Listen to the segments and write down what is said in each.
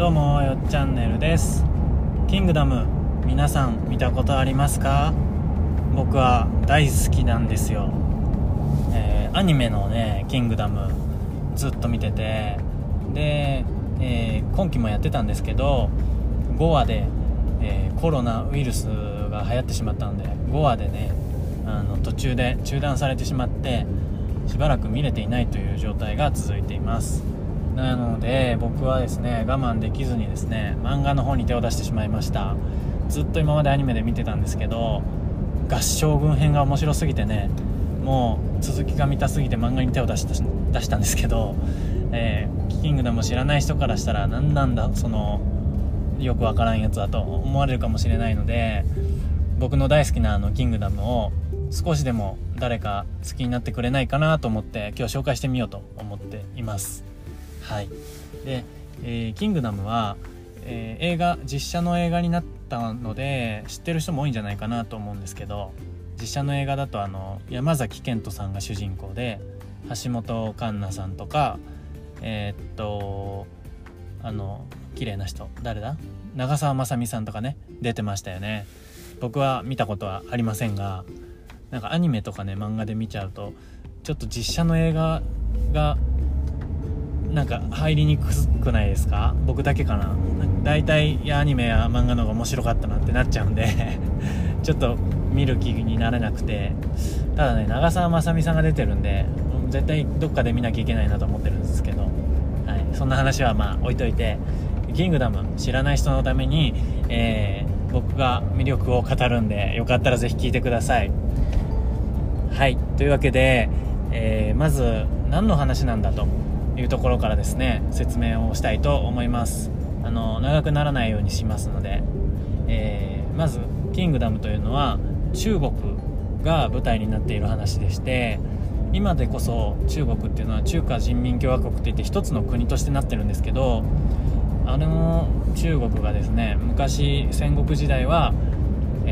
どうもよっチャンネルです。キングダム皆さん見たことありますか？僕は大好きなんですよ、えー、アニメのねキングダムずっと見てて。で、えー、今期もやってたんですけど5話で、えー、コロナウイルスが流行ってしまったので5話でねあの途中で中断されてしまってしばらく見れていないという状態が続いています。なので僕はですね我慢できずにですね漫画の方に手を出してしまいました。ずっと今までアニメで見てたんですけど合唱軍編が面白すぎてねもう続きが見たすぎて漫画に手を出した出したんですけど、えー、キングダム知らない人からしたら何なんだそのよくわからんやつだと思われるかもしれないので僕の大好きなあのキングダムを少しでも誰か好きになってくれないかなと思って今日紹介してみようと思っています。はい。で、えー、キングダムは、えー、映画実写の映画になったので知ってる人も多いんじゃないかなと思うんですけど実写の映画だとあの山崎賢人さんが主人公で橋本環奈さんとかえー、っとあの綺麗な人誰だ？長澤まさみさんとかね出てましたよね。僕は見たことはありませんがなんかアニメとかね漫画で見ちゃうとちょっと実写の映画がなんか入りにくくないですか？僕だけかな？大体いやアニメや漫画の方が面白かったなってなっちゃうんで ちょっと見る気になれなくて。ただね長澤まさみさんが出てるんで絶対どっかで見なきゃいけないなと思ってるんですけど、はい、そんな話はまあ置いといて「キングダム」知らない人のために、えー、僕が魅力を語るんでよかったら是非聴いてください。はいというわけで、えー、まず何の話なんだと。いうところからですね説明をしたいと思います。あの長くならないようにしますので、えー、まず「キングダム」というのは中国が舞台になっている話でして今でこそ中国っていうのは中華人民共和国っていって一つの国としてなってるんですけどあの中国がですね昔戦国時代は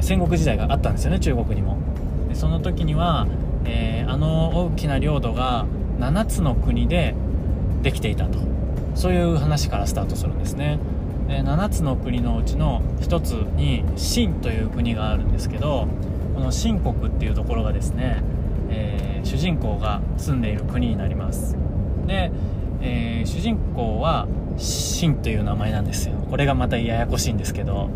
戦国時代があったんですよね中国にも。でその時には、えー、あの大きな領土が7つの国でできていたと。そういう話からスタートするんですね。で7つの国のうちの1つに秦という国があるんですけどこの秦国っていうところがですね、えー、主人公が住んでいる国になります。で、えー、主人公は秦という名前なんですよ。これがまたややこしいんですけど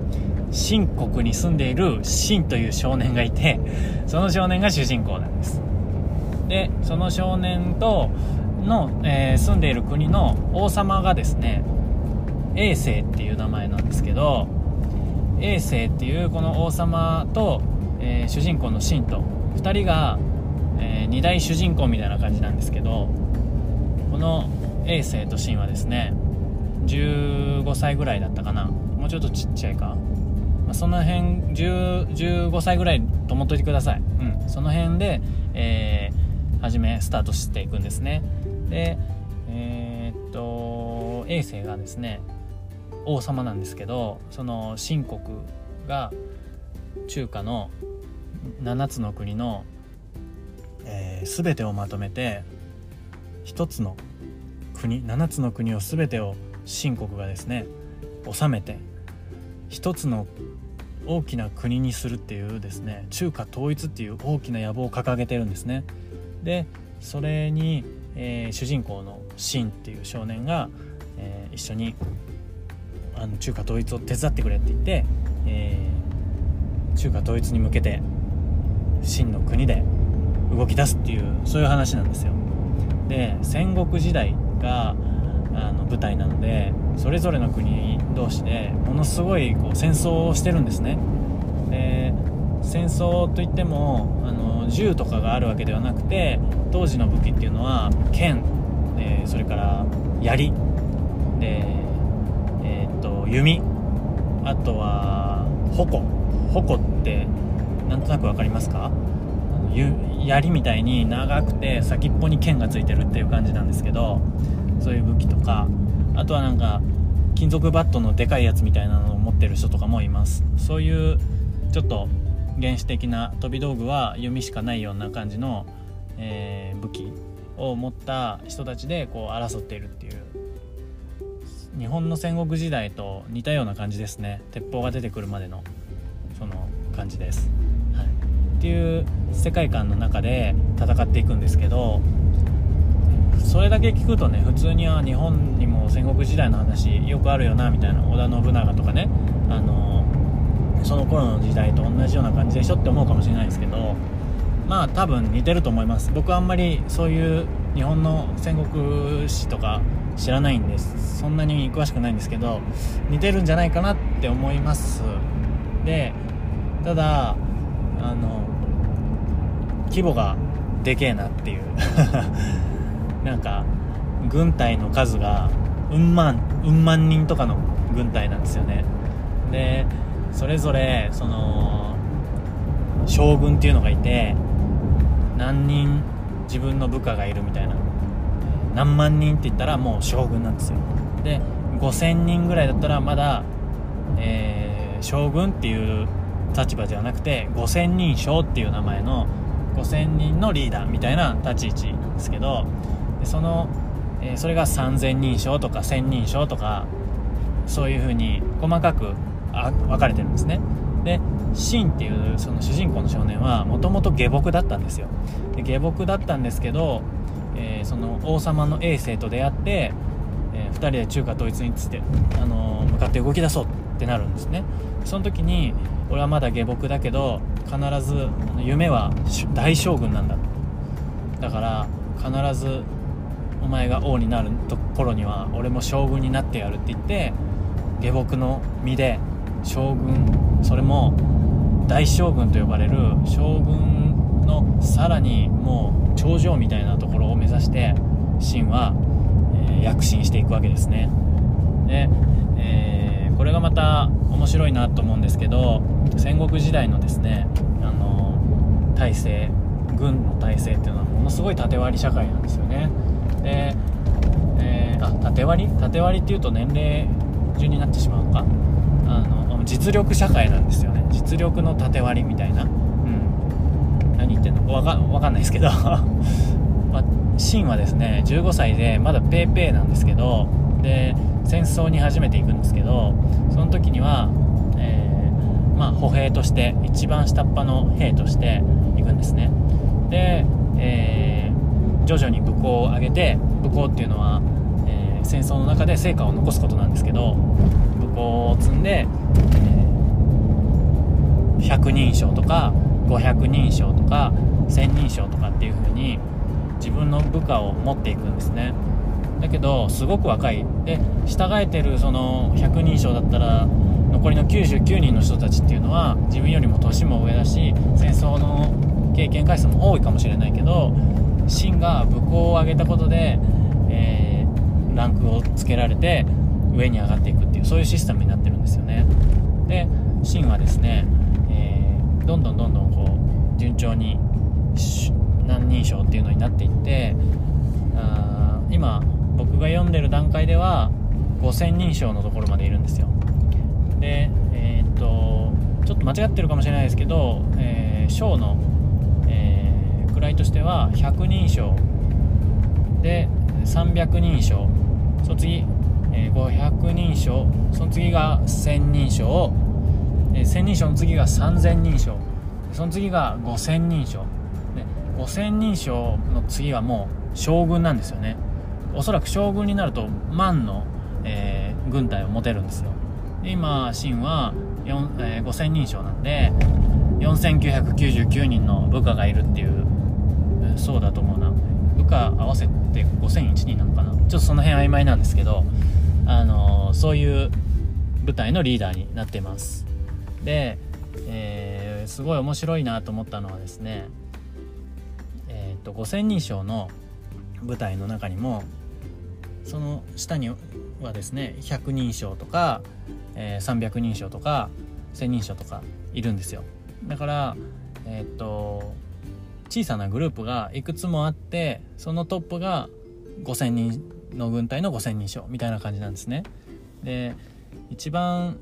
秦国に住んでいる秦という少年がいてその少年が主人公なんです。でその少年との、えー、住んでいる国の王様がですね衛星っていう名前なんですけど衛星っていうこの王様と、えー、主人公のシンと2人が、えー、2大主人公みたいな感じなんですけどこの衛星とシンはですね15歳ぐらいだったかな。もうちょっとちっちゃいか、まあ、その辺15歳ぐらいと思っといてください、うん、その辺で、えー、初めスタートしていくんですね。でえー、っと衛星がですね王様なんですけどその秦国が中華の7つの国の、えー、全てをまとめて1つの国7つの国を全てを秦国がですね治めて1つの大きな国にするっていうですね中華統一っていう大きな野望を掲げてるんですね。でそれにえー、主人公のシンっていう少年が、えー、一緒にあの中華統一を手伝ってくれって言って、えー、中華統一に向けて秦の国で動き出すっていうそういう話なんですよ。で戦国時代があの舞台なのでそれぞれの国同士でものすごいこう戦争をしてるんですね。で戦争といってもあの銃とかがあるわけではなくて当時の武器っていうのは剣。でそれから槍。でえー、っと弓。あとは矛。矛ってなんとなく分かりますか？槍みたいに長くて先っぽに剣がついてるっていう感じなんですけどそういう武器とか。あとはなんか金属バットのでかいやつみたいなのを持ってる人とかもいます。そういうちょっと原始的な飛び道具は弓しかないような感じの、えー、武器を持った人たちでこう争っているっていう。日本の戦国時代と似たような感じですね。鉄砲が出てくるまでのその感じです、はい、っていう世界観の中で戦っていくんですけどそれだけ聞くとね普通には日本にも戦国時代の話よくあるよなみたいな。織田信長とかね。あのその頃の時代と同じような感じでしょって思うかもしれないですけどまあ多分似てると思います。僕はあんまりそういう日本の戦国史とか知らないんです。そんなに詳しくないんですけど似てるんじゃないかなって思います。でただあの規模がでけえなっていう。なんか軍隊の数がうん万うん万人とかの軍隊なんですよね。でそれぞれその将軍っていうのがいて何人自分の部下がいるみたいな。何万人って言ったらもう将軍なんですよ。で5000人ぐらいだったらまだ、えー、将軍っていう立場ではなくて5000人将っていう名前の5000人のリーダーみたいな立ち位置ですけどその、えー、それが3000人称とか1000人称とかそういう風に細かく分かれてるんですね。でシンっていうその主人公の少年はもともと下僕だったんですよ。で下僕だったんですけど、えー、その王様の衛星と出会って、えー、2人で中華統一について、あのー、向かって動き出そうってなるんですね。その時に俺はまだ下僕だけど必ず夢は大将軍なんだだから必ずお前が王になるところには俺も将軍になってやるって言って下僕の身で将軍それも大将軍と呼ばれる将軍のさらにもう頂上みたいなところを目指して秦は、えー、躍進していくわけですね。で、えー、これがまた面白いなと思うんですけど戦国時代のですねあの体制軍の体制っていうのはものすごい縦割り社会なんですよね。で、えー、あ縦割り？縦割りっていうと年齢順になってしまうのか。実力社会なんですよね。実力の縦割りみたいな。うん。何言ってんのかわかかんないですけど。まあ、シンはですね15歳でまだ paypay なんですけどで戦争に初めて行くんですけどその時には、えー、まあ、歩兵として一番下っ端の兵として行くんですね。で、えー、徐々に武功を上げて武功っていうのは、え、戦争の中で成果を残すことなんですけど武功を積んで、100人称とか500人称とか1000人称とかっていう風に自分の部下を持っていくんですね。だけどすごく若い。で従えてるその100人称だったら残りの99人の人たちっていうのは自分よりも年も上だし戦争の経験回数も多いかもしれないけど秦が武功を上げたことで、えー、ランクをつけられて上に上がっていくっていうそういうシステムになってんですよね。で秦はですね、えー、どんどんどんどんこう順調に何人称っていうのになっていってあ今僕が読んでる段階では5000人称のところまでいるんですよ。でえー、っとちょっと間違ってるかもしれないですけど、えー、章の、えー、位としては100人称。で300人称。その次、えー、500人称その次が1000人称、えー、1000人称の次が3000人称。その次が5000人称。で5000人称の次はもう将軍なんですよね。おそらく将軍になると万の、えー、軍隊を持てるんですよ。で今秦は、えー、5000人称なんで4999人の部下がいるっていう、そうだと思うな。部下合わせて5001人なのかな。ちょっとその辺曖昧なんですけど、あのー、そういう部隊のリーダーになっています。で、えー、すごい面白いなと思ったのはですねえっ、と5000人称の部隊の中にもその下にはですね100人称とか、えー、300人称とか1000人称とかいるんですよ。だからえー、っと小さなグループがいくつもあってそのトップが5000人の軍隊の5000人称みたいな感じなんですね。で一番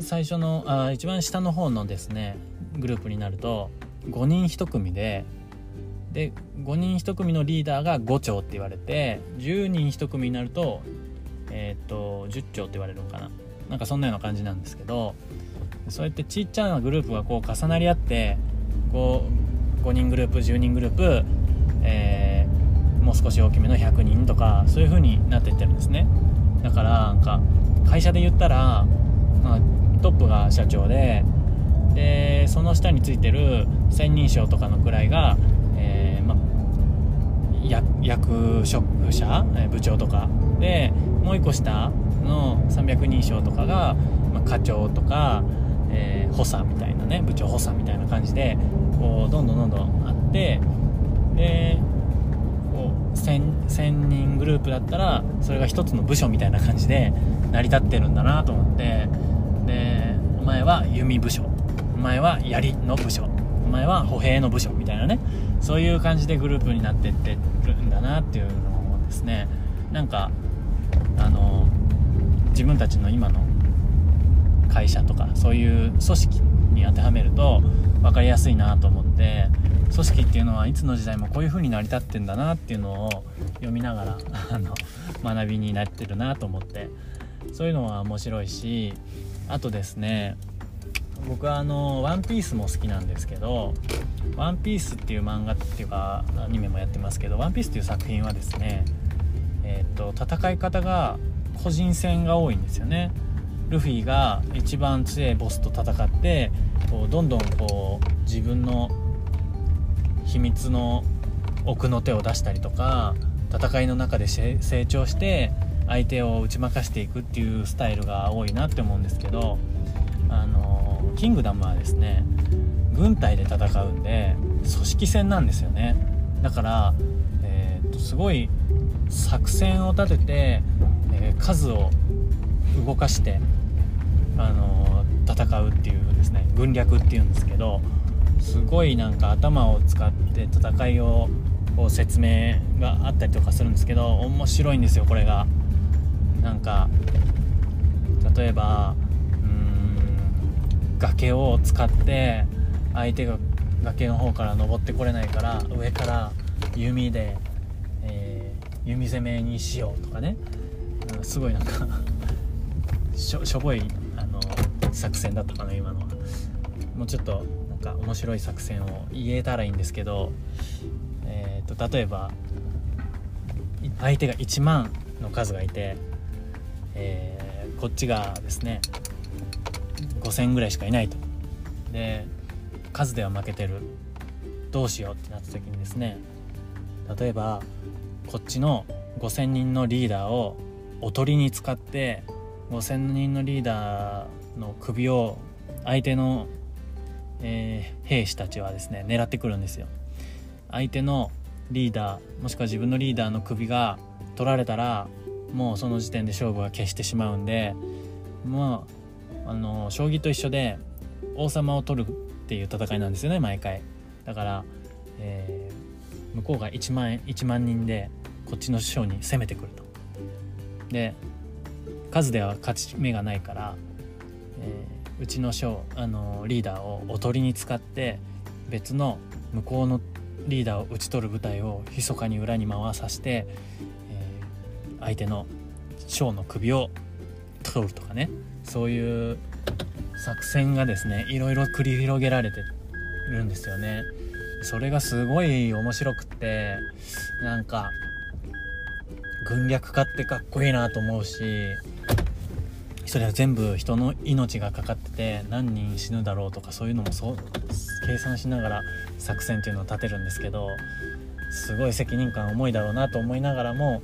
最初のあ一番下の方のですねグループになると5人1組でで5人1組のリーダーが5長って言われて10人1組になるとえーと、10兆って言われるのかな。なんかそんなような感じなんですけどそうやってちっちゃなグループがこう重なり合ってこう5人グループ10人グループ、えー、もう少し大きめの100人とかそういう風になっていってるんですね。だからなんか会社で言ったら、まあ、トップが社長ででその下についてる千人称とかの位が、えー、ま役職者部長とか。でもう1個下の300人称とかが、ま課長とか、えー、補佐みたいなね部長補佐みたいな感じでこうどんどんどんどんあってで 1000, 1000人グループだったらそれが1つの部署みたいな感じで成り立ってるんだなと思って。でお前は弓部署。お前は槍の部署。お前は歩兵の部署みたいなね。そういう感じでグループになってってるんだなっていうのをですね。なんかあの自分たちの今の会社とかそういう組織に当てはめると分かりやすいなと思って。組織っていうのはいつの時代もこういう風に成り立ってんだなっていうのを読みながら あの学びになってるなと思って。そういうのは面白いしあとですね僕はあの「ワンピースも好きなんですけど「ワンピースっていう漫画っていうかアニメもやってますけど「ワンピースっていう作品はですねえーと、戦い方が個人戦が多いんですよね。ルフィが一番強いボスと戦ってこうどんどんこう自分の秘密の奥の手を出したりとか戦いの中で成長して相手を打ち負かしていくっていうスタイルが多いなって思うんですけどあのキングダムはですね軍隊で戦うんで組織戦なんですよね。だから、えー、とすごい作戦を立てて、えー、数を動かして、あの、戦うっていうですね軍略っていうんですけどすごいなんか頭を使って戦いをこ説明があったりとかするんですけど面白いんですよこれが。なんか例えばうん崖を使って相手が崖の方から登ってこれないから上から弓でえ弓攻めにしようとかね、うん、すごいなんかしょしょぼいあの作戦だったかな今のはもうちょっとなんか面白い作戦を言えたらいいんですけど、えーと、例えば相手が1万の数がいて、えー、こっちがですね5,000ぐらいしかいないと。で数では負けてる。どうしようってなった時にですね例えばこっちの5,000人のリーダーをおとりに使って5,000人のリーダーの首を相手の、えー、兵士たちはですね狙ってくるんですよ。相手のリーダーもしくは自分のリーダーの首が取られたらもうその時点で勝負は消してしまうんでまああの将棋と一緒で王様を取るっていう戦いなんですよね毎回だから、えー、向こうが1万 ,1 万人でこっちの将に攻めてくると。で数では勝ち目がないから、えー、うちの将あのリーダーをおとりに使って別の向こうのリーダーを討ち取る部隊を密かに裏に回させて、えー、相手の将の首を取るとかねそういう作戦がですねいろいろ繰り広げられてるんですよね。それがすごい面白くってなんか軍略家ってかっこいいなと思うしそれは全部人の命がかかってて何人死ぬだろうとかそういうのもそう計算しながら作戦っていうのを立てるんですけどすごい責任感重いだろうなと思いながらも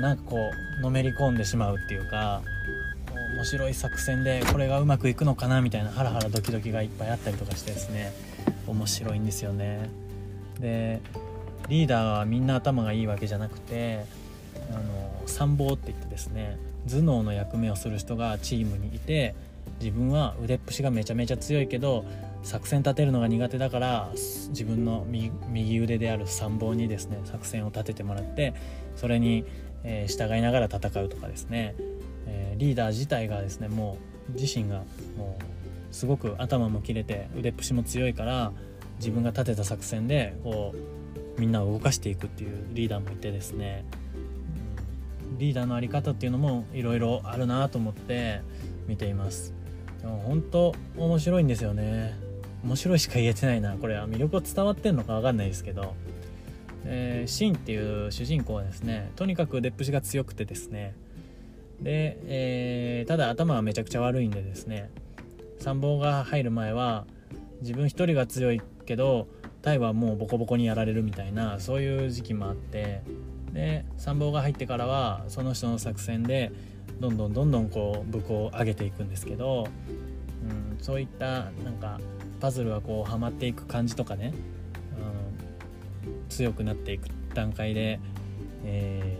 なんかこうのめり込んでしまうっていうか面白い作戦でこれがうまくいくのかなみたいなハラハラドキドキがいっぱいあったりとかしてですね面白いんですよね。でリーダーはみんな頭がいいわけじゃなくてあの参謀って言ってですね頭脳の役目をする人がチームにいて自分は腕っぷしがめちゃめちゃ強いけど作戦立てるのが苦手だから自分の右腕である参謀にですね作戦を立ててもらってそれに、え従いながら戦うとかですね、えリーダー自体がですねもう自身がもうすごく頭も切れて腕っぷしも強いから自分が立てた作戦でこうみんなを動かしていくっていうリーダーもいてですね。リーダーの在り方っていうのもいろいろあるなと思って見ています。でも本当面白いんですよね。面白いしか言えてないな。これは魅力を伝わってんのか分かんないですけど。えー、シンっていう主人公はですねとにかく出っぷしが強くてですね。で、えー、ただ頭はめちゃくちゃ悪いんでですね。参謀が入る前は自分一人が強いけどタイはもうボコボコにやられるみたいなそういう時期もあって。で参謀が入ってからはその人の作戦でどんどんどんどんこう武功を上げていくんですけど、うん、そういったなんかパズルがこうはまっていく感じとかねうん強くなっていく段階で、え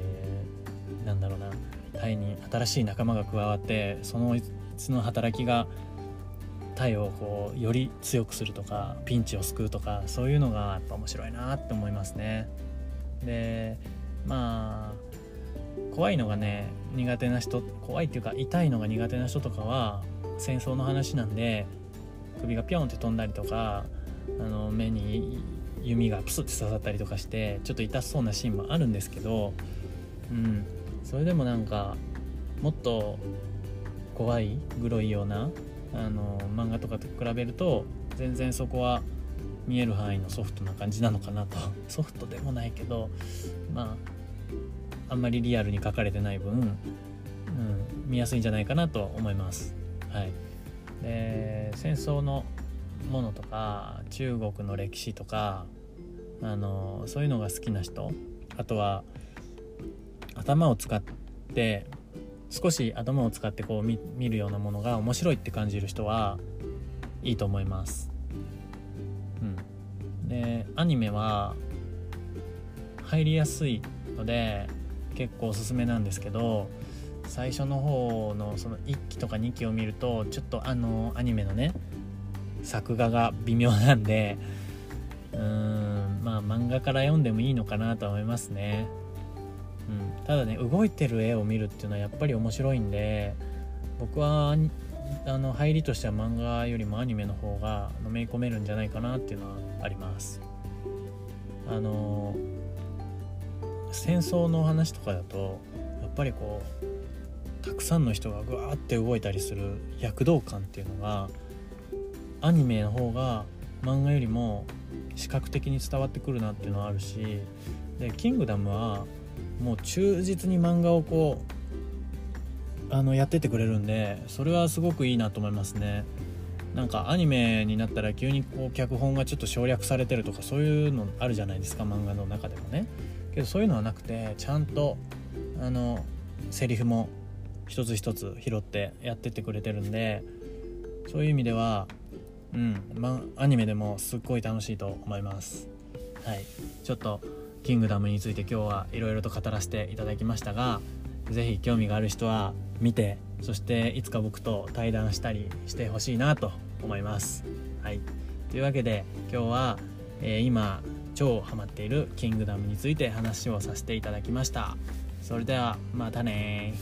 ー、なんだろうなタイに新しい仲間が加わってそのその働きがタイをこうより強くするとかピンチを救うとかそういうのがやっぱ面白いなって思いますね。でまあ怖いのがね苦手な人怖いっていうか痛いのが苦手な人とかは戦争の話なんで首がピョンって飛んだりとかあの目に弓がプスって刺さったりとかしてちょっと痛そうなシーンもあるんですけど、うん、それでもなんかもっと怖いグロいようなあの漫画とかと比べると全然そこは見える範囲のソフトな感じなのかなと。ソフトでもないけどまああんまりリアルに書かれてない分、うん、見やすいんじゃないかなと思います。はい、で戦争のものとか中国の歴史とかあのそういうのが好きな人あとは頭を使って少し頭を使ってこう見るようなものが面白いって感じる人はいいと思います。うん、でアニメは入りやすいので結構おすすめなんですけど最初の方のその1期とか2期を見るとちょっとあのアニメのね作画が微妙なんでうーんまあ漫画から読んでもいいのかなとは思いますね、うん、ただね動いてる絵を見るっていうのはやっぱり面白いんで僕はあの入りとしては漫画よりもアニメの方がのめり込めるんじゃないかなっていうのはあります。あの戦争の話とかだとやっぱりこうたくさんの人がぐわーって動いたりする躍動感っていうのがアニメの方が漫画よりも視覚的に伝わってくるなっていうのはあるしで「キングダム」はもう忠実に漫画をこうあのやっててくれるんでそれはすごくいいなと思いますね。なんかアニメになったら急にこう脚本がちょっと省略されてるとかそういうのあるじゃないですか漫画の中でもね。けどそういうのはなくてちゃんとあのセリフも一つ一つ拾ってやってってくれてるんでそういう意味ではうんまアニメでもすっごい楽しいと思います。はい。ちょっとキングダムについて今日はいろいろと語らせていただきましたが是非興味がある人は見てそしていつか僕と対談したりしてほしいなと思います。はい。というわけで今日は、えー、今超ハマっているキングダムについて話をさせていただきました。それではまたね